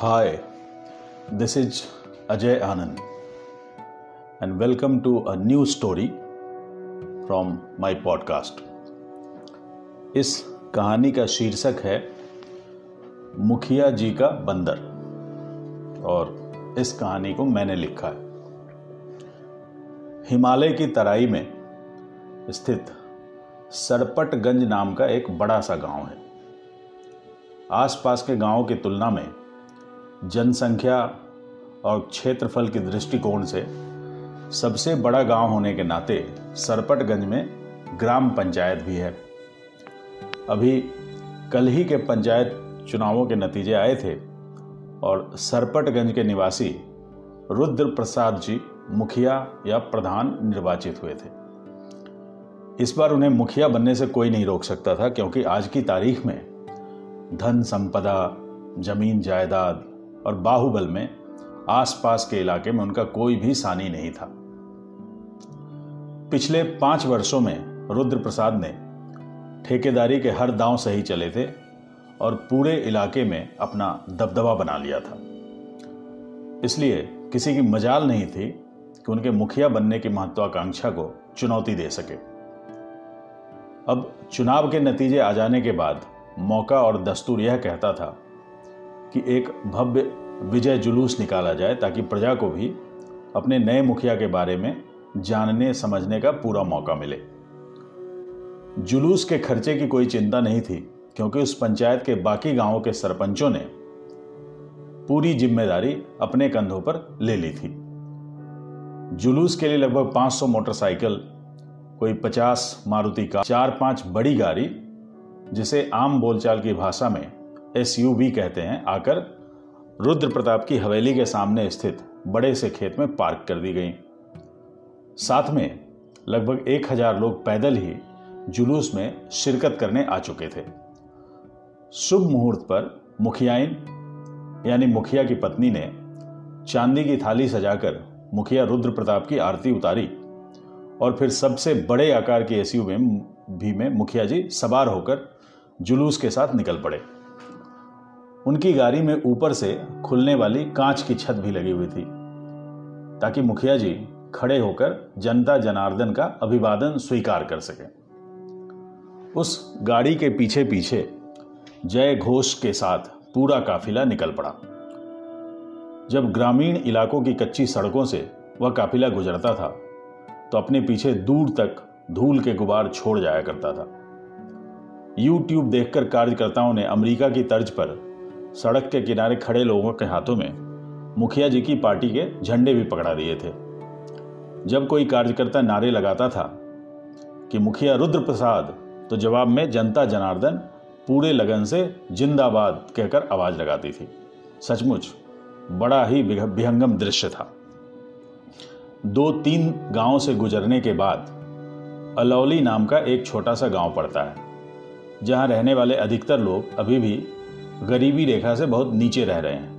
Hi, this is Ajay Anand, and welcome to a new story from my podcast. इस कहानी का शीर्षक है मुखिया जी का बंदर और इस कहानी को मैंने लिखा है हिमालय की तराई में स्थित सरपटगंज नाम का एक बड़ा सा गाँव है आसपास के गाँवों की तुलना में जनसंख्या और क्षेत्रफल के दृष्टिकोण से सबसे बड़ा गाँव होने के नाते सरपटगंज में ग्राम पंचायत भी है। अभी कल ही के पंचायत चुनावों के नतीजे आए थे और सरपटगंज के निवासी रुद्र प्रसाद जी मुखिया या प्रधान निर्वाचित हुए थे। इस बार उन्हें मुखिया बनने से कोई नहीं रोक सकता था, क्योंकि आज की तारीख में धन संपदा, ज़मीन जायदाद और बाहुबल में आसपास के इलाके में उनका कोई भी सानी नहीं था। पिछले पाँच वर्षों में रुद्र प्रसाद ने ठेकेदारी के हर दांव सही चले थे और पूरे इलाके में अपना दबदबा बना लिया था। इसलिए किसी की मजाल नहीं थी कि उनके मुखिया बनने की महत्वाकांक्षा को चुनौती दे सके। अब चुनाव के नतीजे आ जाने के बाद मौका और दस्तूर यह कहता था कि एक भव्य विजय जुलूस निकाला जाए ताकि प्रजा को भी अपने नए मुखिया के बारे में जानने, समझने का पूरा मौका मिले। जुलूस के खर्चे की कोई चिंता नहीं थी, क्योंकि उस पंचायत के बाकी गाँवों के सरपंचों ने पूरी ज़िम्मेदारी अपने कंधों पर ले ली थी। जुलूस के लिए लगभग 500 मोटरसाइकिल, कोई 50 मारुति का चार पाँच बड़ी गाड़ी, जिसे आम बोलचाल की भाषा में एसयूवी कहते हैं, आकर रुद्र प्रताप की हवेली के सामने स्थित बड़े से खेत में पार्क कर दी गई। साथ में लगभग एक हज़ार लोग पैदल ही जुलूस में शिरकत करने आ चुके थे। शुभ मुहूर्त पर मुखियाइन, यानी मुखिया की पत्नी ने चांदी की थाली सजाकर मुखिया रुद्र प्रताप की आरती उतारी और फिर सबसे बड़े आकार की एसयू में भी में मुखिया जी सवार होकर जुलूस के साथ निकल पड़े। उनकी गाड़ी में ऊपर से खुलने वाली कांच की छत भी लगी हुई थी, ताकि मुखिया जी खड़े होकर जनता जनार्दन का अभिवादन स्वीकार कर सके। उस गाड़ी के पीछे पीछे जय घोष के साथ पूरा काफिला निकल पड़ा। जब ग्रामीण इलाकों की कच्ची सड़कों से वह काफिला गुजरता था तो अपने पीछे दूर तक धूल के गुबार छोड़ जाया करता था। यूट्यूब देखकर कार्यकर्ताओं ने अमेरिका की तर्ज पर सड़क के किनारे खड़े लोगों के हाथों में मुखिया जी की पार्टी के झंडे भी पकड़ा दिए थे। जब कोई कार्यकर्ता नारे लगाता था कि मुखिया रुद्र प्रसाद तो जवाब में जनता जनार्दन पूरे लगन से जिंदाबाद कहकर आवाज़ लगाती थी। सचमुच, बड़ा ही विहंगम दृश्य था। दो तीन गाँव से गुजरने के बाद अलौली नाम का एक छोटा सा गाँव पड़ता है, जहाँ रहने वाले अधिकतर लोग अभी भी गरीबी रेखा से बहुत नीचे रह रहे हैं।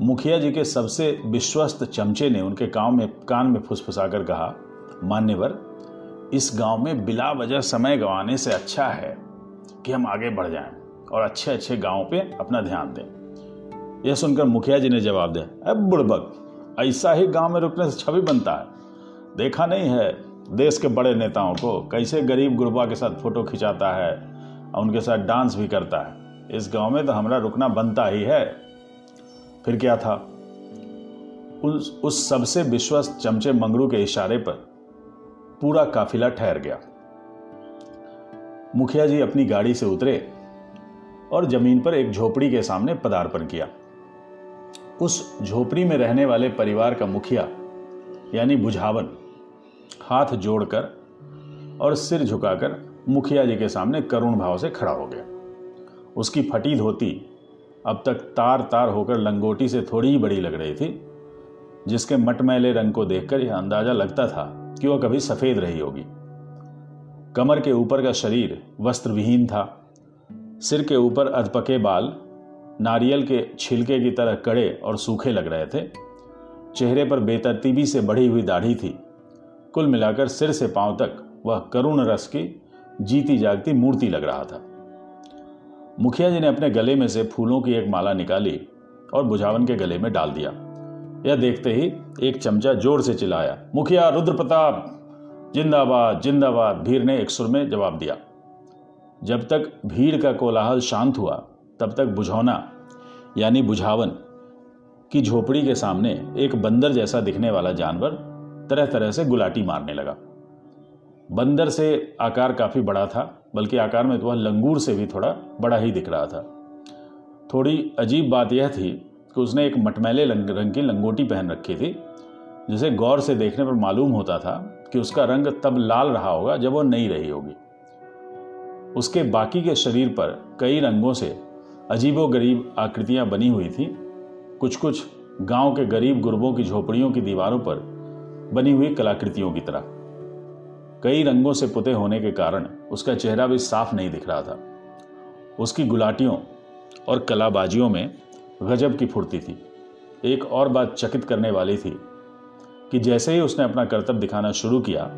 मुखिया जी के सबसे विश्वस्त चमचे ने उनके गाँव में, कान में फुसफुसाकर कहा, मान्यवर, इस गाँव में बिला वजह समय गंवाने से अच्छा है कि हम आगे बढ़ जाएँ और अच्छे अच्छे गाँव पे अपना ध्यान दें। यह सुनकर मुखिया जी ने जवाब दिया अब बुड़बक, ऐसा ही गाँव में रुकने से छवि बनता है। देखा नहीं है देश के बड़े नेताओं को कैसे गरीब गुरबा के साथ फ़ोटो खिंचाता है और उनके साथ डांस भी करता है। इस गाँव में तो हमारा रुकना बनता ही है। फिर क्या था? उस उस सबसे विश्वस्त चमचे मंगरू के इशारे पर पूरा काफिला ठहर गया। मुखिया जी अपनी गाड़ी से उतरे और ज़मीन पर एक झोपड़ी के सामने पदार्पण किया। उस झोपड़ी में रहने वाले परिवार का मुखिया, यानी बुझावन, हाथ जोड़कर और सिर झुकाकर मुखिया जी के सामने करुण भाव से खड़ा हो गया। उसकी फटी धोती अब तक तार तार होकर लंगोटी से थोड़ी ही बड़ी लग रही थी, जिसके मटमैले रंग को देखकर यह अंदाज़ा लगता था कि वह कभी सफ़ेद रही होगी। कमर के ऊपर का शरीर वस्त्र विहीन था। सिर के ऊपर अधपके बाल, नारियल के छिलके की तरह कड़े और सूखे लग रहे थे। चेहरे पर बेतरतीबी से बढ़ी हुई दाढ़ी थी। कुल मिलाकर सिर से पाँव तक वह करुण रस की जीती जागती मूर्ति लग रहा था। मुखिया जी ने अपने गले में से फूलों की एक माला निकाली और बुझावन के गले में डाल दिया। यह देखते ही एक चमचा ज़ोर से चिल्लाया, मुखिया रुद्र प्रताप जिंदाबाद जिंदाबाद! भीड़ ने एक सुर में जवाब दिया। जब तक भीड़ का कोलाहल शांत हुआ, तब तक बुझौना, यानी बुझावन, की झोपड़ी के सामने एक बंदर जैसा दिखने वाला जानवर तरह तरह से गुलाटी मारने लगा। बंदर से आकार काफ़ी बड़ा था, बल्कि आकार में तो वह लंगूर से भी थोड़ा बड़ा ही दिख रहा था। थोड़ी अजीब बात यह थी कि उसने एक मटमैले रंग की लंगोटी पहन रखी थी, जिसे गौर से देखने पर मालूम होता था कि उसका रंग तब लाल रहा होगा जब वो नहीं रही होगी। उसके बाकी के शरीर पर कई रंगों से अजीबो गरीब आकृतियाँ बनी हुई थी। कुछ कुछ गाँव के गरीब गुरबों की झोपड़ियों की दीवारों पर बनी हुई कलाकृतियों की तरह। कई रंगों से पुते होने के कारण उसका चेहरा भी साफ़ नहीं दिख रहा था। उसकी गुलाटियों और कलाबाजियों में गजब की फुर्ती थी। एक और बात चकित करने वाली थी कि जैसे ही उसने अपना कर्तव्य दिखाना शुरू किया,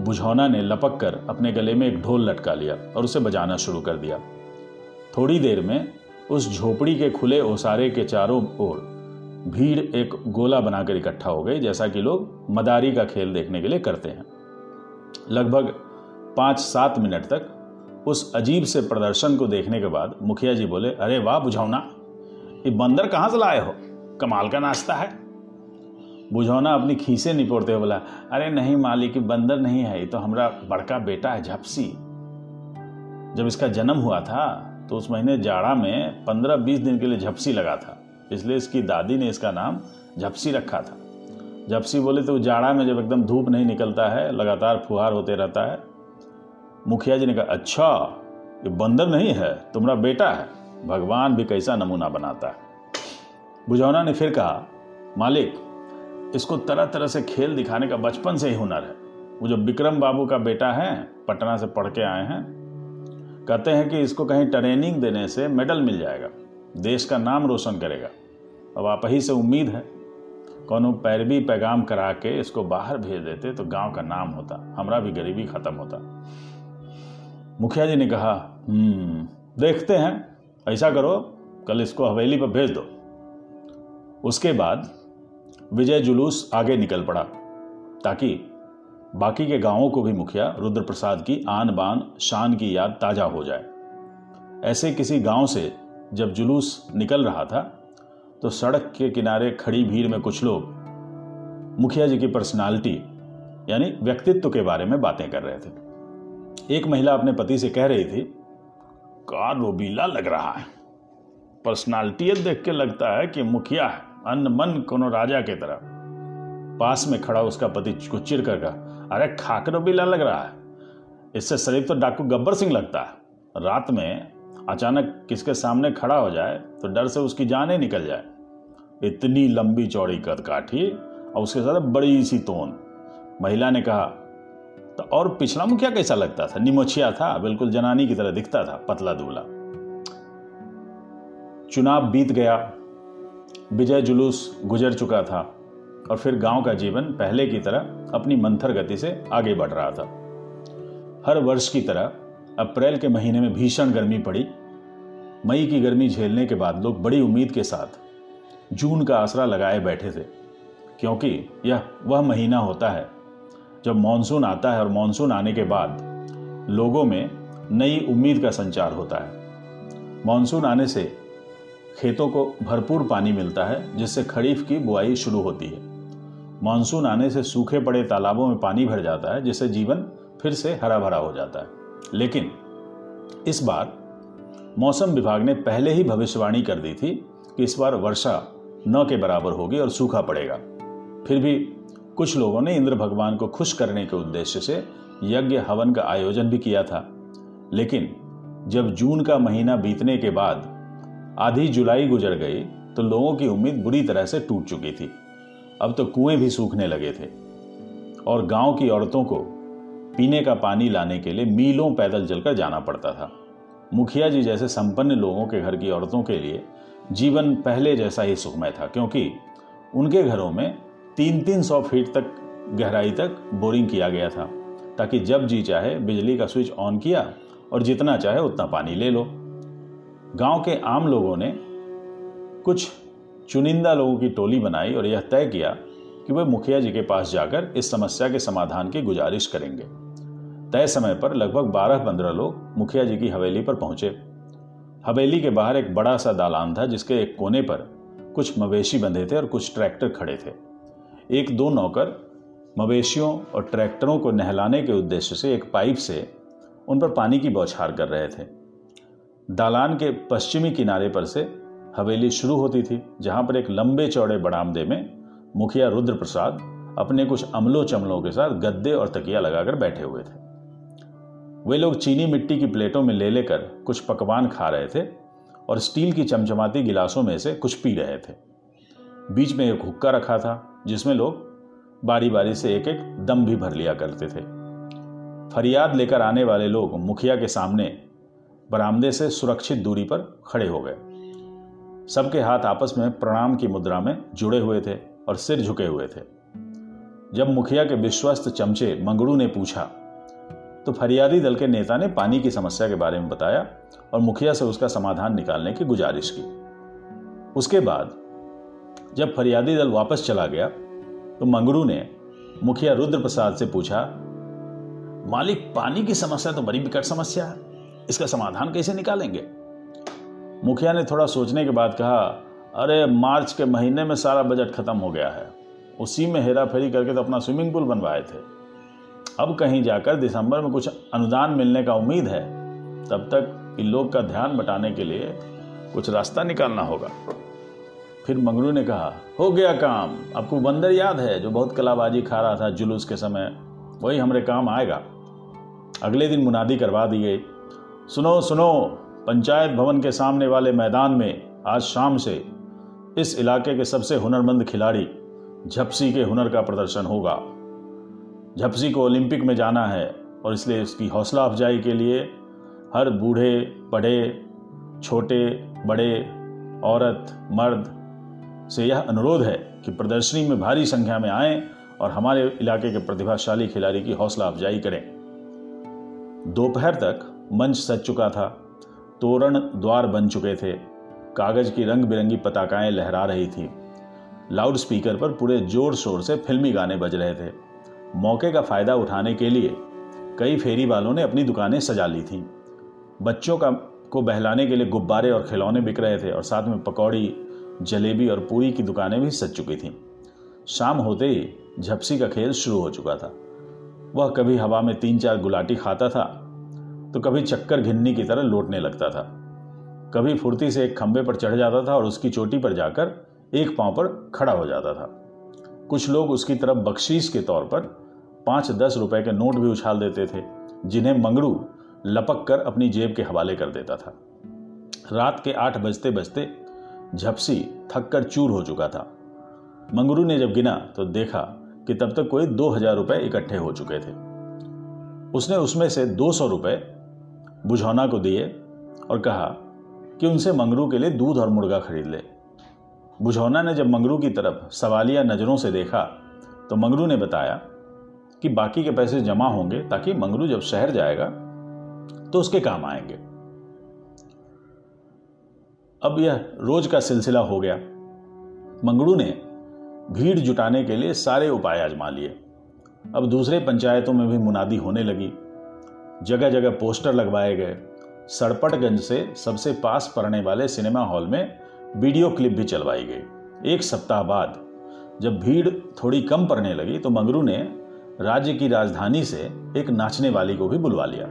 बुझौना ने लपक कर अपने गले में एक ढोल लटका लिया और उसे बजाना शुरू कर दिया। थोड़ी देर में उस झोपड़ी के खुले ओसारे के चारों ओर भीड़ एक गोला बनाकर इकट्ठा हो गई, जैसा कि लोग मदारी का खेल देखने के लिए करते हैं। लगभग पाँच सात मिनट तक उस अजीब से प्रदर्शन को देखने के बाद मुखिया जी बोले, अरे वाह, बुझौना, ये बंदर कहाँ से लाए हो? कमाल का नाश्ता है। बुझौना अपनी खीसे निपोड़ते हुए बोला, अरे नहीं मालिक बंदर नहीं है, ये तो हमारा बड़का बेटा है, झपसी। जब इसका जन्म हुआ था तो उस महीने जाड़ा में पंद्रह बीस दिन के लिए झपसी लगा था, इसलिए इसकी दादी ने इसका नाम झपसी रखा था। झपसी बोले तो जाड़ा में जब एकदम धूप नहीं निकलता है, लगातार फुहार होते रहता है। मुखिया जी ने कहा अच्छा ये बंदर नहीं है, तुम्हारा बेटा है। भगवान भी कैसा नमूना बनाता है। बुझौना ने फिर कहा, मालिक, इसको तरह तरह से खेल दिखाने का बचपन से ही हुनर है। वो जो विक्रम बाबू का बेटा है, पटना से पढ़ के आए हैं। कहते हैं कि इसको कहीं ट्रेनिंग देने से मेडल मिल जाएगा। देश का नाम रोशन करेगा। अब आप ही से उम्मीद है। कौन पैरवी पैगाम करा के इसको बाहर भेज देते तो गाँव का नाम होता, हमारा भी गरीबी खत्म होता। मुखिया जी ने कहा हम्म देखते हैं, ऐसा करो, कल इसको हवेली पर भेज दो। उसके बाद विजय जुलूस आगे निकल पड़ा, ताकि बाकी के गाँवों को भी मुखिया रुद्र प्रसाद की आन बान शान की याद ताज़ा हो जाए। ऐसे किसी गाँव से जब जुलूस निकल रहा था तो सड़क के किनारे खड़ी भीड़ में कुछ लोग मुखिया जी की पर्सनालिटी यानी व्यक्तित्व के बारे में बातें कर रहे थे। एक महिला अपने पति से कह रही थी, कार रोबीला लग रहा है। पर्सनालिटी देख के लगता है कि मुखिया है, अन्न मन कोनो राजा के तरह। पास में खड़ा उसका पति कुछ चिर कर कहा, अरे खाकर रोबीला लग रहा है। इससे शरीफ तो डाकू गब्बर सिंह लगता है। रात में अचानक किसके सामने खड़ा हो जाए तो डर से उसकी जान ही निकल जाए। इतनी लंबी चौड़ी कद काठी और उसके साथ बड़ी सी तोन महिला ने कहा तो और पिछला मुखिया कैसा लगता था? निमोछिया था, बिल्कुल जनानी की तरह दिखता था, पतला दुबला चुनाव बीत गया। विजय जुलूस गुजर चुका था और फिर गाँव का जीवन पहले की तरह अपनी मंथर गति से आगे बढ़ रहा था। हर वर्ष की तरह अप्रैल के महीने में भीषण गर्मी पड़ी। मई की गर्मी झेलने के बाद लोग बड़ी उम्मीद के साथ जून का आसरा लगाए बैठे थे, क्योंकि यह वह महीना होता है जब मानसून आता है और मानसून आने के बाद लोगों में नई उम्मीद का संचार होता है। मानसून आने से खेतों को भरपूर पानी मिलता है, जिससे खरीफ की बुआई शुरू होती है। मानसून आने से सूखे पड़े तालाबों में पानी भर जाता है, जिससे जीवन फिर से हरा भरा हो जाता है। लेकिन इस बार मौसम विभाग ने पहले ही भविष्यवाणी कर दी थी कि इस बार वर्षा न के बराबर होगी और सूखा पड़ेगा। फिर भी कुछ लोगों ने इंद्र भगवान को खुश करने के उद्देश्य से यज्ञ हवन का आयोजन भी किया था। लेकिन जब जून का महीना बीतने के बाद आधी जुलाई गुजर गई तो लोगों की उम्मीद बुरी तरह से टूट चुकी थी। अब तो कुएँ भी सूखने लगे थे और गाँव की औरतों को पीने का पानी लाने के लिए मीलों पैदल चलकर जाना पड़ता था। मुखिया जी जैसे संपन्न लोगों के घर की औरतों के लिए जीवन पहले जैसा ही सुखमय था, क्योंकि उनके घरों में तीन तीन सौ फीट तक गहराई तक बोरिंग किया गया था, ताकि जब जी चाहे बिजली का स्विच ऑन किया और जितना चाहे उतना पानी ले लो। गाँव के आम लोगों ने कुछ चुनिंदा लोगों की टोली बनाई और यह तय किया कि वे मुखिया जी के पास जाकर इस समस्या के समाधान की गुजारिश करेंगे। तय समय पर लगभग बारह पंद्रह लोग मुखिया जी की हवेली पर पहुँचे। हवेली के बाहर एक बड़ा सा दालान था, जिसके एक कोने पर कुछ मवेशी बंधे थे और कुछ ट्रैक्टर खड़े थे। एक दो नौकर मवेशियों और ट्रैक्टरों को नहलाने के उद्देश्य से एक पाइप से उन पर पानी की बौछार कर रहे थे। दालान के पश्चिमी किनारे पर से हवेली शुरू होती थी, जहाँ पर एक लंबे चौड़े बरामदे में मुखिया रुद्र प्रसाद अपने कुछ अमलों चमलों के साथ गद्दे और तकिया लगाकर बैठे हुए थे। वे लोग चीनी मिट्टी की प्लेटों में ले लेकर कुछ पकवान खा रहे थे और स्टील की चमचमाती गिलासों में से कुछ पी रहे थे। बीच में एक हुक्का रखा था, जिसमें लोग बारी बारी से एक एक दम भी भर लिया करते थे। फरियाद लेकर आने वाले लोग मुखिया के सामने बरामदे से सुरक्षित दूरी पर खड़े हो गए। सबके हाथ आपस में प्रणाम की मुद्रा में जुड़े हुए थे और सिर झुके हुए थे। जब मुखिया के विश्वस्त चमचे मंगड़ू ने पूछा तो फरियादी दल के नेता ने पानी की समस्या के बारे में बताया और मुखिया से उसका समाधान निकालने की गुजारिश की। उसके बाद, जब फरियादी दल वापस चला गया तो मंगरू ने मुखिया रुद्र प्रसाद से पूछा, मालिक, पानी की समस्या तो बड़ी विकट समस्या है, इसका समाधान कैसे निकालेंगे? मुखिया ने थोड़ा सोचने के बाद कहा, अरे, मार्च के महीने में सारा बजट खत्म हो गया है। उसी में हेरा फेरी करके तो अपना स्विमिंग पूल बनवाए थे। अब कहीं जाकर दिसंबर में कुछ अनुदान मिलने का उम्मीद है, तब तक इन लोग का ध्यान बटाने के लिए कुछ रास्ता निकालना होगा। फिर मंगरू ने कहा, हो गया काम। आपको बंदर याद है जो बहुत कलाबाजी खा रहा था जुलूस के समय? वही हमारे काम आएगा। अगले दिन मुनादी करवा दी गई। सुनो सुनो, पंचायत भवन के सामने वाले मैदान में आज शाम से इस इलाके के सबसे हुनरमंद खिलाड़ी, झपसी के हुनर का प्रदर्शन होगा। झपसी को ओलंपिक में जाना है और इसलिए उसकी हौसला अफजाई के लिए हर बूढ़े, बड़े, छोटे, बड़े, औरत, मर्द से यह अनुरोध है कि प्रदर्शनी में भारी संख्या में आएँ और हमारे इलाके के प्रतिभाशाली खिलाड़ी की हौसला अफजाई करें। दोपहर तक मंच सज चुका था। तोरण द्वार बन चुके थे। कागज़ की रंग बिरंगी पताकाएँ लहरा रही थी। लाउड स्पीकर पर पूरे ज़ोर शोर से फिल्मी गाने बज रहे थे। मौके का फ़ायदा उठाने के लिए कई फेरी वालों ने अपनी दुकानें सजा ली थीं। बच्चों का, को बहलाने के लिए गुब्बारे और खिलौने बिक रहे थे और साथ में पकौड़ी, जलेबी और पूरी की दुकानें भी सज चुकी थीं। शाम होते ही झपसी का खेल शुरू हो चुका था। वह कभी हवा में तीन चार गुलाटी खाता था तो कभी चक्कर घिन्नी की तरह लौटने लगता था। कभी फुर्ती से एक खंबे पर चढ़ जाता था और उसकी चोटी पर जाकर एक पाँव पर खड़ा हो जाता था। कुछ लोग उसकी तरफ़ बख्शीश के तौर पर पाँच दस रुपए के नोट भी उछाल देते थे, जिन्हें मंगड़ू लपक कर अपनी जेब के हवाले कर देता था। रात के आठ बजते बजते झपसी थक कर चूर हो चुका था। मंगरू ने जब गिना तो देखा कि तब तक कोई दो हज़ार रुपए इकट्ठे हो चुके थे। उसने उसमें से दो सौ रुपए बुझौना को दिए और कहा कि उनसे मंगरू के लिए दूध और मुर्गा खरीद ले। बुझौना ने जब मंगरू की तरफ़ सवालिया नज़रों से देखा तो मंगरू ने बताया कि बाकी के पैसे जमा होंगे ताकि मंगरू जब शहर जाएगा तो उसके काम आएँगे। अब यह रोज का सिलसिला हो गया। मंगड़ू ने भीड़ जुटाने के लिए सारे उपाय आजमा लिए। अब दूसरे पंचायतों में भी मुनादी होने लगी। जगह जगह पोस्टर लगवाए गए। सड़पटगंज से सबसे पास पड़ने वाले सिनेमा हॉल में वीडियो क्लिप भी चलवाई गई। एक सप्ताह बाद जब भीड़ थोड़ी कम पड़ने लगी तो मंगरू ने राज्य की राजधानी से एक नाचने वाली को भी बुलवा लिया।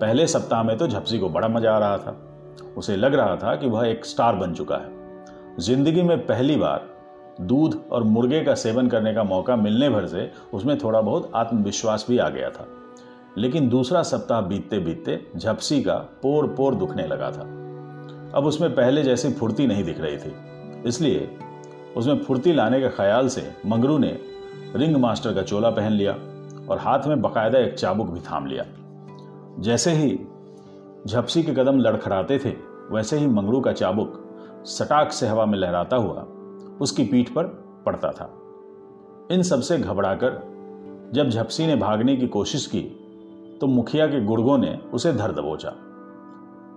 पहले सप्ताह में तो झपसी को बड़ा मज़ा आ रहा था। उसे लग रहा था कि वह एक स्टार बन चुका है। ज़िंदगी में पहली बार दूध और मुर्गे का सेवन करने का मौका मिलने भर से उसमें थोड़ा बहुत आत्मविश्वास भी आ गया था। लेकिन दूसरा सप्ताह बीतते बीतते झपसी का पोर पोर दुखने लगा था। अब उसमें पहले जैसी फुर्ती नहीं दिख रही थी। इसलिए उसमें फुर्ती लाने के ख्याल से मंगरू ने रिंग मास्टर का चोला पहन लिया और हाथ में बकायदा एक चाबुक भी थाम लिया। जैसे ही झपसी के कदम लड़खड़ाते थे, वैसे ही मंगरू का चाबुक सटाक से हवा में लहराता हुआ उसकी पीठ पर पड़ता था। इन सबसे घबराकर जब झपसी ने भागने की कोशिश की तो मुखिया के गुड़गों ने उसे धर दबोचा।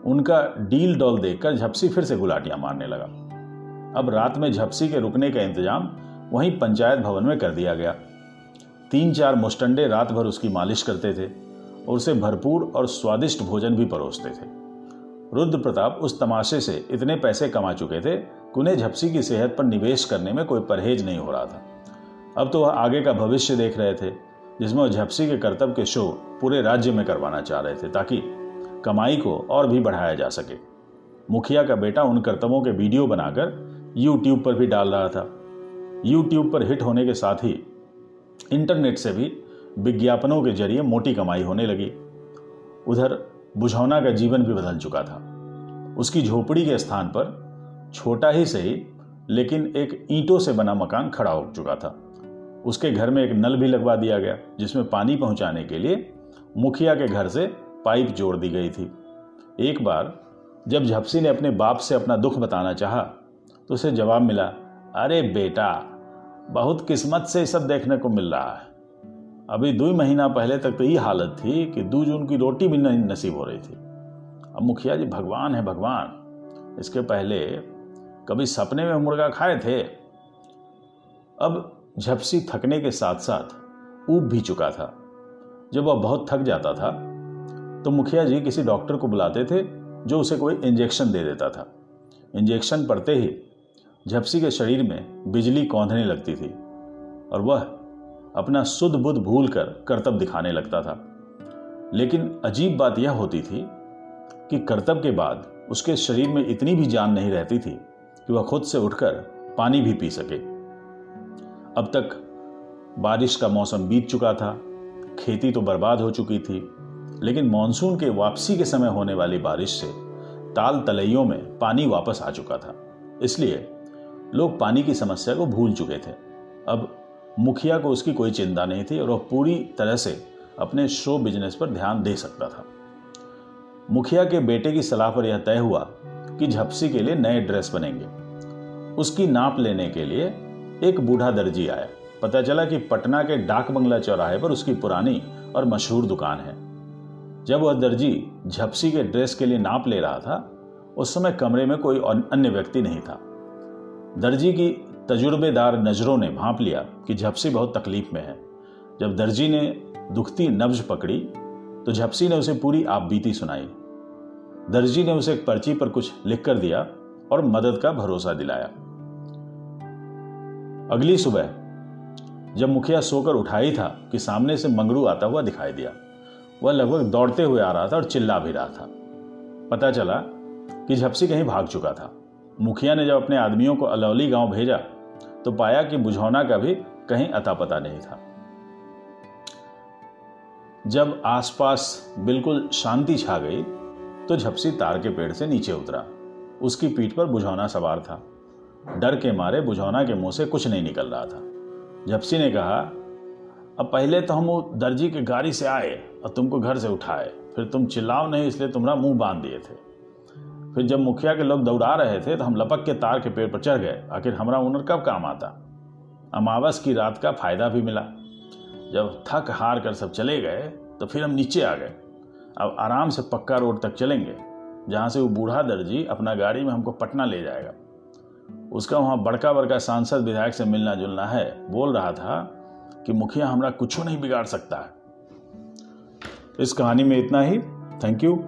उनका डील डॉल देखकर झपसी फिर से गुलाटियाँ मारने लगा। अब रात में झपसी के रुकने का इंतज़ाम वहीं पंचायत भवन में कर दिया गया। तीन चार मुस्टंडे रात भर उसकी मालिश करते थे और उसे भरपूर और स्वादिष्ट भोजन भी परोसते थे। रुद्र प्रताप उस तमाशे से इतने पैसे कमा चुके थे कि उन्हें झपसी की सेहत पर निवेश करने में कोई परहेज नहीं हो रहा था। अब तो वह आगे का भविष्य देख रहे थे, जिसमें वह झपसी के कर्तव्य के शो पूरे राज्य में करवाना चाह रहे थे, ताकि कमाई को और भी बढ़ाया जा सके। मुखिया का बेटा उन कर्तव्यों के वीडियो बनाकर यूट्यूब पर भी डाल रहा था। यूट्यूब पर हिट होने के साथ ही इंटरनेट से भी विज्ञापनों के ज़रिए मोटी कमाई होने लगी। उधर बुझौना का जीवन भी बदल चुका था। उसकी झोपड़ी के स्थान पर छोटा ही सही, लेकिन एक ईंटों से बना मकान खड़ा हो चुका था। उसके घर में एक नल भी लगवा दिया गया, जिसमें पानी पहुँचाने के लिए मुखिया के घर से पाइप जोड़ दी गई थी। एक बार, जब झपसी ने अपने बाप से अपना दुख बताना चाहा तो उसे जवाब मिला, अरे बेटा, बहुत किस्मत से सब देखने को मिल रहा है। अभी दो महीना पहले तक तो ये हालत थी कि दो जून की रोटी भी नहीं नसीब हो रही थी। अब मुखिया जी, भगवान है भगवान। इसके पहले कभी सपने में मुर्गा खाए थे? अब झपसी थकने के साथ साथ ऊब भी चुका था। जब वह बहुत थक जाता था तो मुखिया जी किसी डॉक्टर को बुलाते थे, जो उसे कोई इंजेक्शन दे देता था। इंजेक्शन पड़ते ही झपसी के शरीर में बिजली कौंधने लगती थी, और वह अपना सुध बुध भूल कर कर्तव्य दिखाने लगता था। लेकिन अजीब बात यह होती थी कि कर्तव्य के बाद उसके शरीर में इतनी भी जान नहीं रहती थी कि वह खुद से उठकर पानी भी पी सके। अब तक बारिश का मौसम बीत चुका था, खेती तो बर्बाद हो चुकी थी लेकिन मानसून के वापसी के समय होने वाली बारिश से ताल तलैयों में पानी वापस आ चुका था। इसलिए लोग पानी की समस्या को भूल चुके थे। अब मुखिया को उसकी कोई चिंता नहीं थी और वह पूरी तरह से अपने शो बिज़नेस पर ध्यान दे सकता था। मुखिया के बेटे की सलाह पर यह तय हुआ कि झपसी के लिए नए ड्रेस बनेंगे। उसकी नाप लेने के लिए एक बूढ़ा दर्जी आया। पता चला कि पटना के डाक बंगला चौराहे पर उसकी पुरानी और मशहूर दुकान है। जब वह दर्जी झपसी के ड्रेस के लिए नाप ले रहा था, उस समय कमरे में कोई अन्य व्यक्ति नहीं था। दर्जी की तजुर्बेदार नज़रों ने भांप लिया कि झपसी बहुत तकलीफ़ में है। जब दर्जी ने दुखती नब्ज पकड़ी तो झपसी ने उसे पूरी आपबीती सुनाई। दर्जी ने उसे एक पर्ची पर कुछ लिख कर दिया और मदद का भरोसा दिलाया। अगली सुबह, जब मुखिया सोकर उठाई था कि सामने से मंगरू आता हुआ दिखाई दिया। वह लगभग दौड़ते हुए आ रहा था और चिल्ला भी रहा था। पता चला कि झपसी कहीं भाग चुका था। मुखिया ने जब अपने आदमियों को अलौली गाँव भेजा तो पाया कि बुझौना का भी कहीं अता पता नहीं था। जब आसपास बिल्कुल शांति छा गई तो झपसी तार के पेड़ से नीचे उतरा। उसकी पीठ पर बुझौना सवार था। डर के मारे बुझौना के मुँह से कुछ नहीं निकल रहा था। झपसी ने कहा अब पहले तो हम वो दर्जी के गाड़ी से आए और तुमको घर से उठाए। फिर तुम चिल्लाओ नहीं, इसलिए तुम्हारा मुँह बाँध दिए थे। फिर जब मुखिया के लोग दौड़ा रहे थे तो हम लपक के तार के पेड़ पर चढ़ गए। आखिर हमारा उनर कब काम आता? अमावस की रात का फ़ायदा भी मिला। जब थक हार कर सब चले गए तो फिर हम नीचे आ गए। अब आराम से पक्का रोड तक चलेंगे, जहाँ से वो बूढ़ा दर्जी अपना गाड़ी में हमको पटना ले जाएगा। उसका वहाँ बड़का बड़का सांसद विधायक से मिलना जुलना है, बोल रहा था कि मुखिया हमारा कुछ नहीं बिगाड़ सकता है। इस कहानी में इतना ही। Thank you